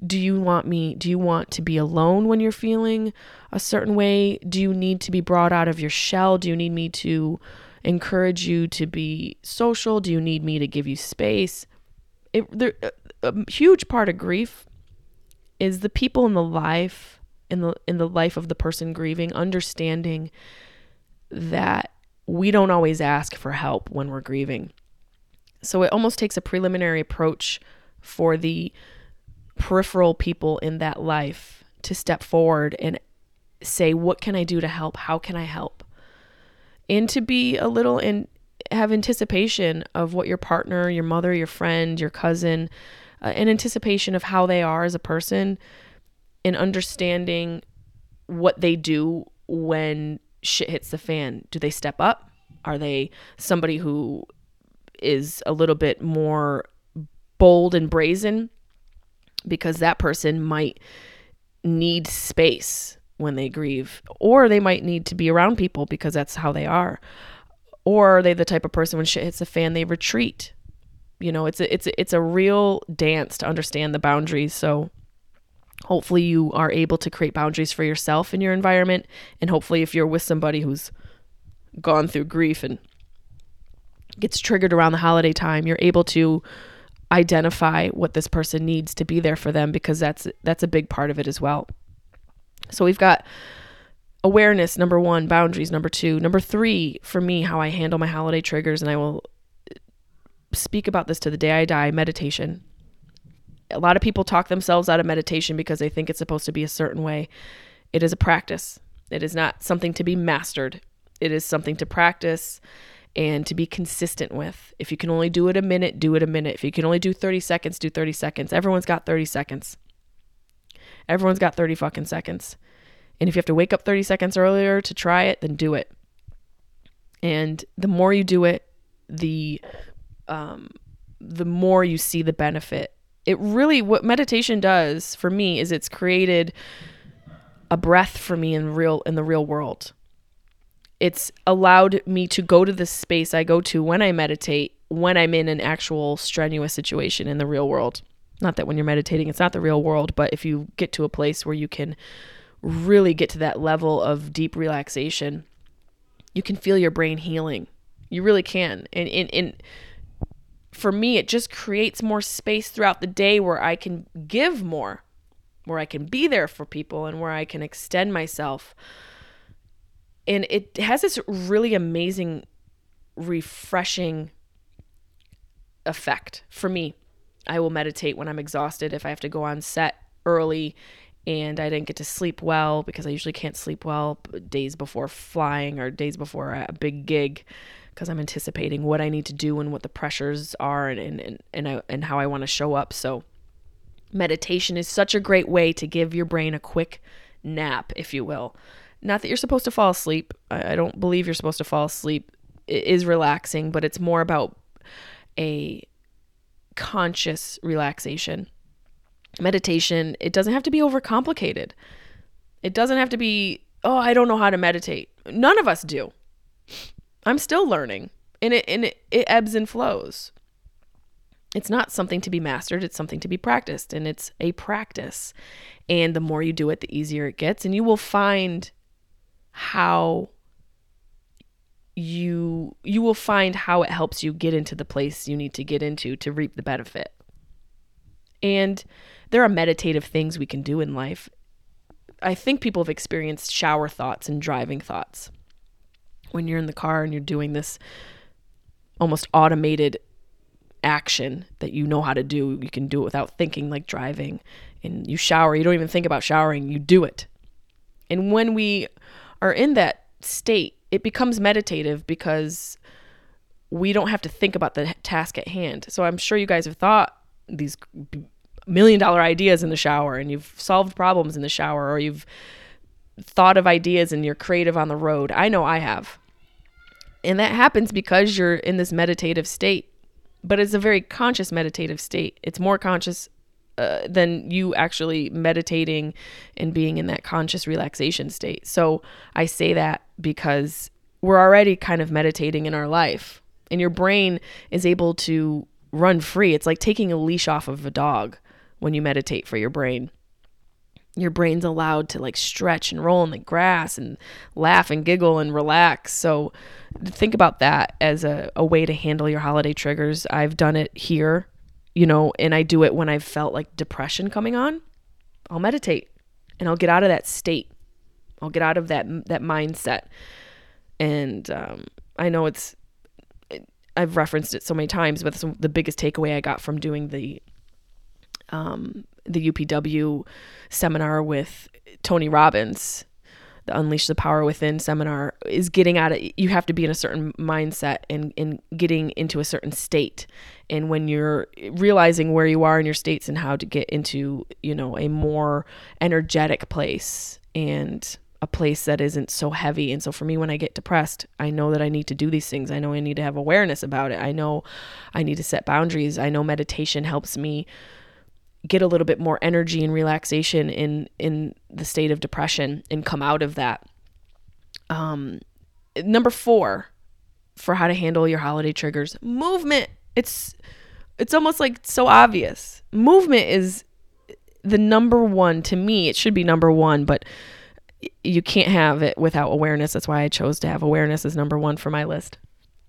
Do you want me? Do you want to be alone when you're feeling a certain way? Do you need to be brought out of your shell? Do you need me to encourage you to be social? Do you need me to give you space? It, there, uh, a huge part of grief is the people in the life in the in the life of the person grieving understanding that we don't always ask for help when we're grieving. So it almost takes a preliminary approach for the peripheral people in that life to step forward and say, What can I do to help? How can I help? And to be a little and have anticipation of what your partner, your mother, your friend, your cousin, uh, an anticipation of how they are as a person and understanding what they do when shit hits the fan? Do they step up? Are they somebody who is a little bit more bold and brazen? Because that person might need space when they grieve, or they might need to be around people because that's how they are. Or are they the type of person when shit hits the fan, they retreat? You know, it's a it's a, it's a real dance to understand the boundaries. So hopefully you are able to create boundaries for yourself in your environment and hopefully if you're with somebody who's gone through grief and gets triggered around the holiday time you're able to identify what this person needs to be there for them because that's that's a big part of it as well so we've got awareness number 1 boundaries number 2 number 3 for me how I handle my holiday triggers and I will speak about this to the day I die meditation a lot of people talk themselves out of meditation because they think it's supposed to be a certain way. It is a practice. It is not something to be mastered. It is something to practice and to be consistent with. If you can only do it a minute, do it a minute. If you can only do 30 seconds, do 30 seconds. Everyone's got 30 seconds. Everyone's got 30 fucking seconds. And if you have to wake up 30 seconds earlier to try it, then do it. And the more you do it, the um, the more you see the benefit it really what meditation does for me is it's created a breath for me in real in the real world. It's allowed me to go to the space I go to when I meditate when I'm in an actual strenuous situation in the real world. Not that when you're meditating it's not the real world, but if you get to a place where you can really get to that level of deep relaxation, you can feel your brain healing. You really can. And and, and for me, it just creates more space throughout the day where I can give more, where I can be there for people, and where I can extend myself. And it has this really amazing, refreshing effect for me. I will meditate when I'm exhausted. If I have to go on set early and I didn't get to sleep well because I usually can't sleep well days before flying or days before a big gig because I'm anticipating what I need to do and what the pressures are and and and and, I, and how I want to show up. So meditation is such a great way to give your brain a quick nap, if you will. Not that you're supposed to fall asleep. I, I don't believe you're supposed to fall asleep. It is relaxing, but it's more about a conscious relaxation. Meditation, it doesn't have to be overcomplicated. It doesn't have to be, oh, I don't know how to meditate. None of us do. I'm still learning and it and it, it ebbs and flows. It's not something to be mastered, it's something to be practiced and it's a practice. And the more you do it, the easier it gets and you will find how you you will find how it helps you get into the place you need to get into to reap the benefit. And there are meditative things we can do in life. I think people have experienced shower thoughts and driving thoughts when you're in the car and you're doing this almost automated action that you know how to do. You can do it without thinking, like driving. And you shower, you don't even think about showering, you do it. And when we are in that state, it becomes meditative because we don't have to think about the task at hand. So I'm sure you guys have thought these million dollar ideas in the shower and you've solved problems in the shower or you've thought of ideas and you're creative on the road. I know I have. And that happens because you're in this meditative state. But it's a very conscious meditative state. It's more conscious uh, than you actually meditating and being in that conscious relaxation state. So I say that because we're already kind of meditating in our life, and your brain is able to run free. It's like taking a leash off of a dog when you meditate for your brain your brain's allowed to like stretch and roll in the grass and laugh and giggle and relax. So think about that as a, a way to handle your holiday triggers. I've done it here, you know, and I do it when I've felt like depression coming on. I'll meditate and I'll get out of that state. I'll get out of that that mindset. And um, I know it's I've referenced it so many times, but the biggest takeaway I got from doing the um, the UPW seminar with Tony Robbins, the Unleash the Power Within seminar, is getting out of you have to be in a certain mindset and, and getting into a certain state. And when you're realizing where you are in your states and how to get into, you know, a more energetic place and a place that isn't so heavy. And so for me, when I get depressed, I know that I need to do these things. I know I need to have awareness about it. I know I need to set boundaries. I know meditation helps me get a little bit more energy and relaxation in in the state of depression and come out of that. Um, number four for how to handle your holiday triggers: movement. It's it's almost like so obvious. Movement is the number one to me. It should be number one, but you can't have it without awareness. That's why I chose to have awareness as number one for my list.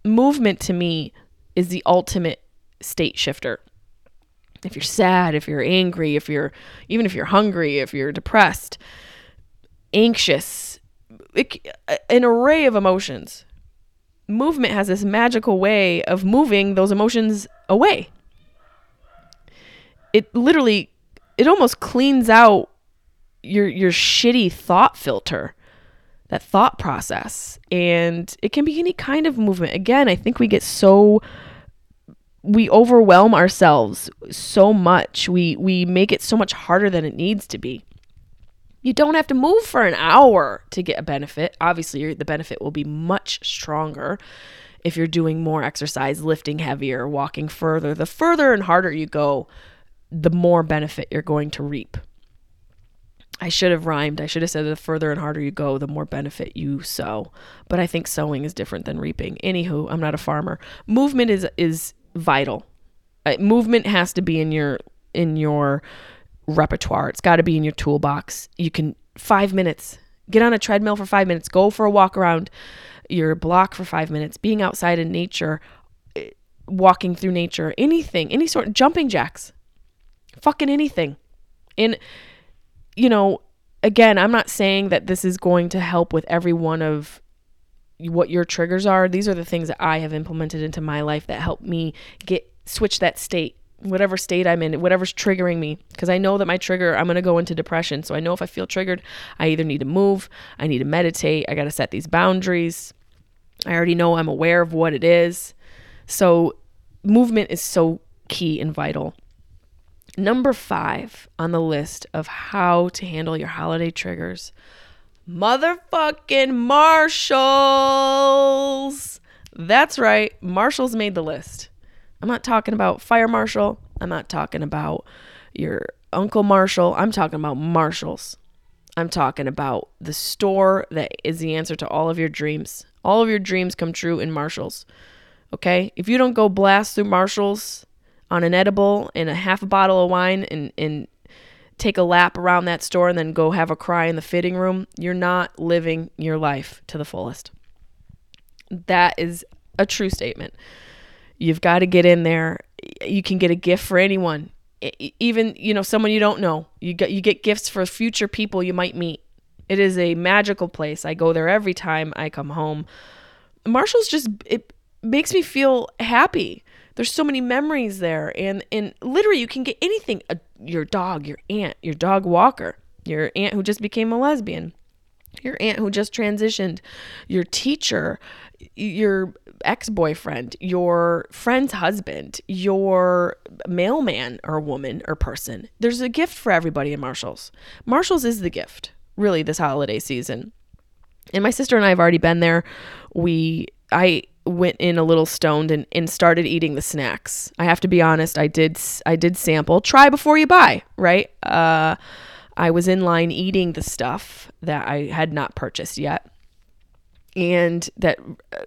Movement to me is the ultimate state shifter if you're sad, if you're angry, if you're even if you're hungry, if you're depressed, anxious, it, an array of emotions. Movement has this magical way of moving those emotions away. It literally it almost cleans out your your shitty thought filter that thought process and it can be any kind of movement again i think we get so we overwhelm ourselves so much. We we make it so much harder than it needs to be. You don't have to move for an hour to get a benefit. Obviously, the benefit will be much stronger if you're doing more exercise, lifting heavier, walking further. The further and harder you go, the more benefit you're going to reap. I should have rhymed. I should have said the further and harder you go, the more benefit you sow. But I think sowing is different than reaping. Anywho, I'm not a farmer. Movement is is vital. Uh, movement has to be in your in your repertoire. It's got to be in your toolbox. You can 5 minutes. Get on a treadmill for 5 minutes. Go for a walk around your block for 5 minutes. Being outside in nature, eh, walking through nature, anything, any sort jumping jacks. Fucking anything. And you know, again, I'm not saying that this is going to help with every one of what your triggers are. These are the things that I have implemented into my life that help me get switch that state, whatever state I'm in, whatever's triggering me. Because I know that my trigger, I'm going to go into depression. So I know if I feel triggered, I either need to move, I need to meditate, I got to set these boundaries. I already know I'm aware of what it is. So movement is so key and vital. Number five on the list of how to handle your holiday triggers motherfucking Marshalls. That's right, Marshalls made the list. I'm not talking about Fire Marshal. I'm not talking about your Uncle Marshall. I'm talking about Marshalls. I'm talking about the store that is the answer to all of your dreams. All of your dreams come true in Marshalls. Okay? If you don't go blast through Marshalls on an edible and a half a bottle of wine and, and take a lap around that store and then go have a cry in the fitting room, you're not living your life to the fullest. That is a true statement. You've got to get in there. You can get a gift for anyone, even you know someone you don't know. You get you get gifts for future people you might meet. It is a magical place. I go there every time I come home. Marshall's just it makes me feel happy. There's so many memories there, and and literally you can get anything. Uh, your dog, your aunt, your dog walker, your aunt who just became a lesbian, your aunt who just transitioned, your teacher, your ex boyfriend, your friend's husband, your mailman or woman or person. There's a gift for everybody in Marshall's. Marshall's is the gift, really, this holiday season. And my sister and I have already been there. We, I, went in a little stoned and, and started eating the snacks. I have to be honest, I did I did sample. Try before you buy, right? Uh I was in line eating the stuff that I had not purchased yet. And that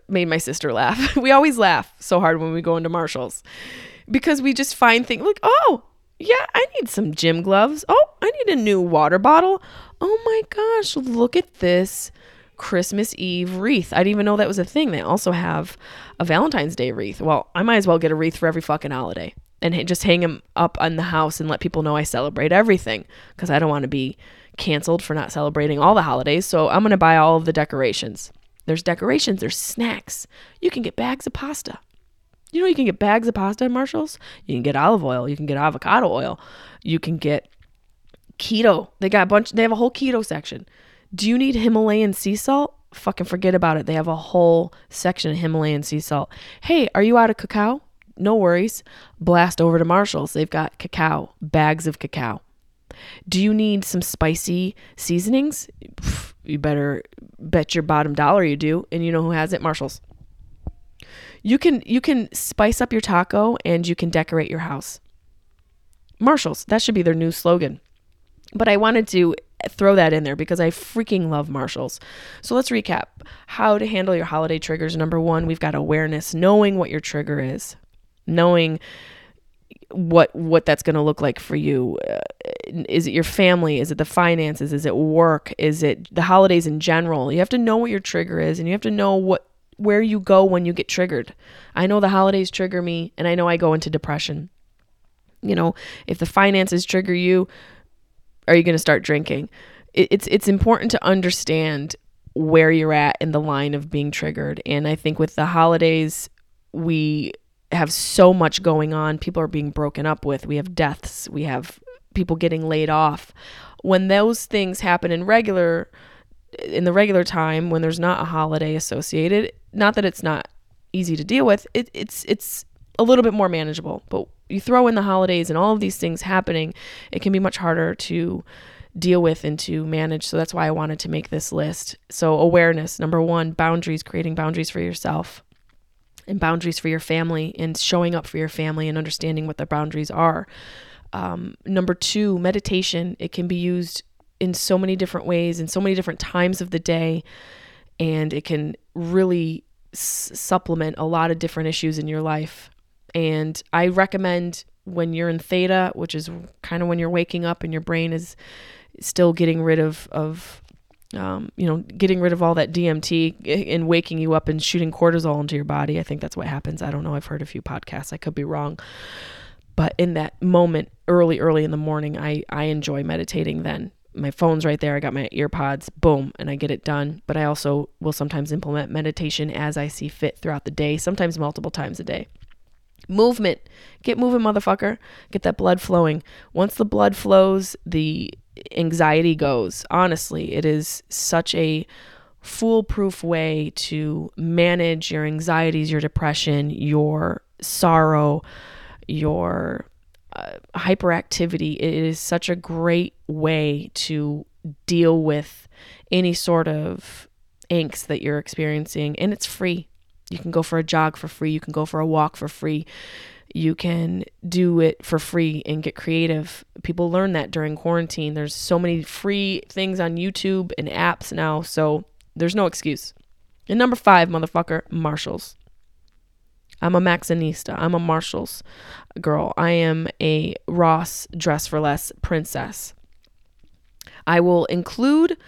made my sister laugh. *laughs* we always laugh so hard when we go into Marshalls because we just find things like, "Oh, yeah, I need some gym gloves. Oh, I need a new water bottle. Oh my gosh, look at this Christmas Eve wreath. I didn't even know that was a thing. They also have a Valentine's Day wreath. Well, I might as well get a wreath for every fucking holiday and just hang them up on the house and let people know I celebrate everything because I don't want to be canceled for not celebrating all the holidays. So I'm going to buy all of the decorations. There's decorations, there's snacks. You can get bags of pasta. You know, you can get bags of pasta at Marshall's. You can get olive oil. You can get avocado oil. You can get keto. They got a bunch, they have a whole keto section. Do you need Himalayan sea salt? Fucking forget about it. They have a whole section of Himalayan sea salt. Hey, are you out of cacao? No worries. Blast over to Marshall's. They've got cacao, bags of cacao. Do you need some spicy seasonings? You better bet your bottom dollar you do. And you know who has it? Marshall's. You can you can spice up your taco and you can decorate your house. Marshalls, that should be their new slogan. But I wanted to throw that in there because I freaking love Marshalls. So let's recap. How to handle your holiday triggers. Number one, we've got awareness, knowing what your trigger is, knowing what what that's going to look like for you. Uh, is it your family? Is it the finances? Is it work? Is it the holidays in general? You have to know what your trigger is and you have to know what where you go when you get triggered. I know the holidays trigger me and i know i go into depression. You know if the finances trigger you are you going to start drinking? It, it's it's important to understand where you're at in the line of being triggered. And I think with the holidays, we have so much going on. People are being broken up with. We have deaths. We have people getting laid off. When those things happen in regular in the regular time when there's not a holiday associated, not that it's not easy to deal with, it, it's it's a little bit more manageable. But you throw in the holidays and all of these things happening, it can be much harder to deal with and to manage. So that's why I wanted to make this list. So, awareness number one, boundaries, creating boundaries for yourself and boundaries for your family and showing up for your family and understanding what the boundaries are. Um, number two, meditation. It can be used in so many different ways, in so many different times of the day, and it can really s- supplement a lot of different issues in your life. And I recommend when you're in theta, which is kind of when you're waking up and your brain is still getting rid of of um, you know, getting rid of all that DMT and waking you up and shooting cortisol into your body. I think that's what happens. I don't know. I've heard a few podcasts. I could be wrong. But in that moment, early, early in the morning, I, I enjoy meditating then. My phone's right there. I got my earpods, boom, and I get it done. But I also will sometimes implement meditation as I see fit throughout the day, sometimes multiple times a day. Movement. Get moving, motherfucker. Get that blood flowing. Once the blood flows, the anxiety goes. Honestly, it is such a foolproof way to manage your anxieties, your depression, your sorrow, your uh, hyperactivity. It is such a great way to deal with any sort of angst that you're experiencing, and it's free. You can go for a jog for free. You can go for a walk for free. You can do it for free and get creative. People learn that during quarantine. There's so many free things on YouTube and apps now, so there's no excuse. And number five, motherfucker, Marshalls. I'm a Maxxinista. I'm a Marshalls girl. I am a Ross Dress for Less princess. I will include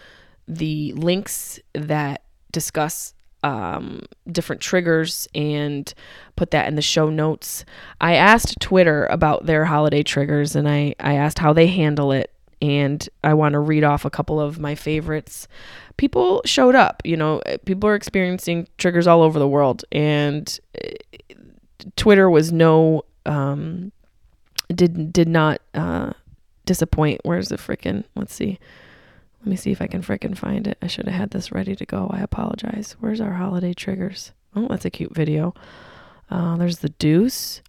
the links that discuss um, different triggers and put that in the show notes. I asked Twitter about their holiday triggers and I, I asked how they handle it. and I want to read off a couple of my favorites. People showed up, you know, people are experiencing triggers all over the world, and eh, Twitter was no um, did did not uh, disappoint. Where's the frickin'? Let's see. Let me see if I can frickin' find it. I should have had this ready to go. I apologize. Where's our holiday triggers? Oh, that's a cute video. Uh, there's the deuce.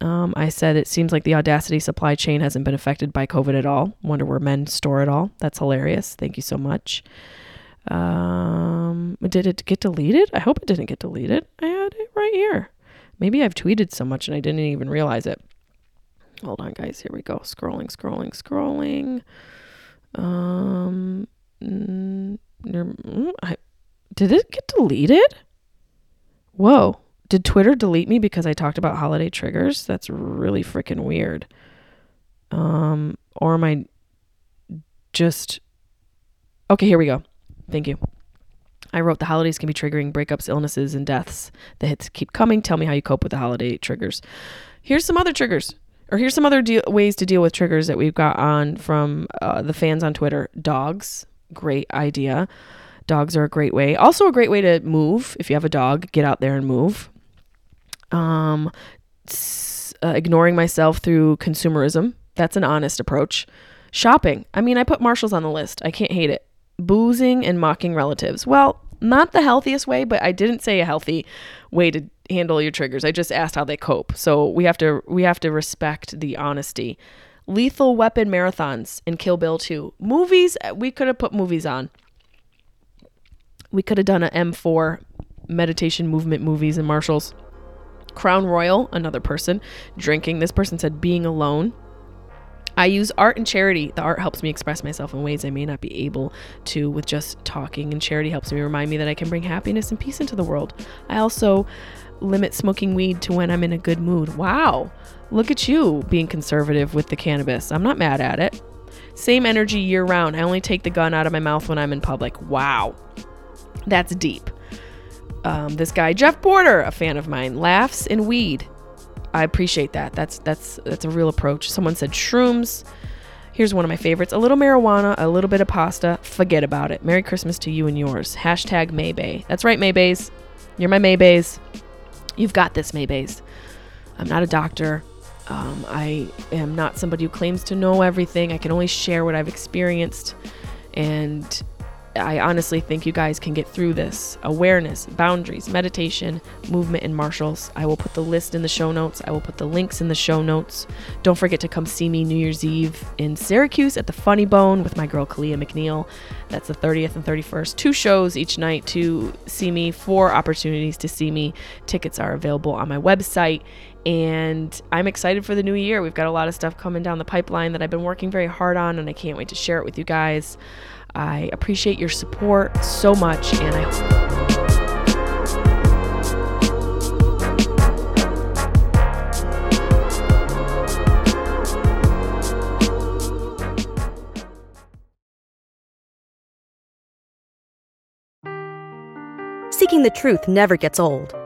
Um, I said it seems like the Audacity supply chain hasn't been affected by COVID at all. Wonder where men store it all. That's hilarious. Thank you so much. Um, did it get deleted? I hope it didn't get deleted. I had it right here. Maybe I've tweeted so much and I didn't even realize it. Hold on, guys. Here we go. Scrolling, scrolling, scrolling. Um, mm, mm, I, did it get deleted? Whoa. Did Twitter delete me because I talked about holiday triggers? That's really freaking weird. Um, or am I just. Okay, here we go. Thank you. I wrote the holidays can be triggering breakups, illnesses, and deaths. The hits keep coming. Tell me how you cope with the holiday triggers. Here's some other triggers, or here's some other de- ways to deal with triggers that we've got on from uh, the fans on Twitter. Dogs, great idea. Dogs are a great way. Also, a great way to move. If you have a dog, get out there and move. Um, uh, ignoring myself through consumerism. That's an honest approach. Shopping. I mean, I put Marshalls on the list. I can't hate it. Boozing and mocking relatives. Well, not the healthiest way, but I didn't say a healthy way to handle your triggers. I just asked how they cope. So we have to we have to respect the honesty. Lethal Weapon marathons in Kill Bill 2. Movies, uh, we could have put movies on. We could have done a M4 meditation movement movies and Marshalls. Crown Royal, another person drinking. This person said being alone. I use art and charity. The art helps me express myself in ways I may not be able to with just talking, and charity helps me remind me that I can bring happiness and peace into the world. I also limit smoking weed to when I'm in a good mood. Wow, look at you being conservative with the cannabis. I'm not mad at it. Same energy year round. I only take the gun out of my mouth when I'm in public. Wow, that's deep. Um, this guy, Jeff Porter, a fan of mine, laughs in weed. I appreciate that. That's that's that's a real approach. Someone said shrooms. Here's one of my favorites: a little marijuana, a little bit of pasta. Forget about it. Merry Christmas to you and yours. Hashtag Maybay. That's right, Maybays. You're my Maybays. You've got this, Maybays. I'm not a doctor. Um, I am not somebody who claims to know everything. I can only share what I've experienced, and I honestly think you guys can get through this. Awareness, boundaries, meditation, movement, and Marshalls. I will put the list in the show notes. I will put the links in the show notes. Don't forget to come see me New Year's Eve in Syracuse at the Funny Bone with my girl Kalia McNeil. That's the 30th and 31st. Two shows each night to see me, four opportunities to see me. Tickets are available on my website. And I'm excited for the new year. We've got a lot of stuff coming down the pipeline that I've been working very hard on, and I can't wait to share it with you guys. I appreciate your support so much, and I hope Seeking the truth never gets old.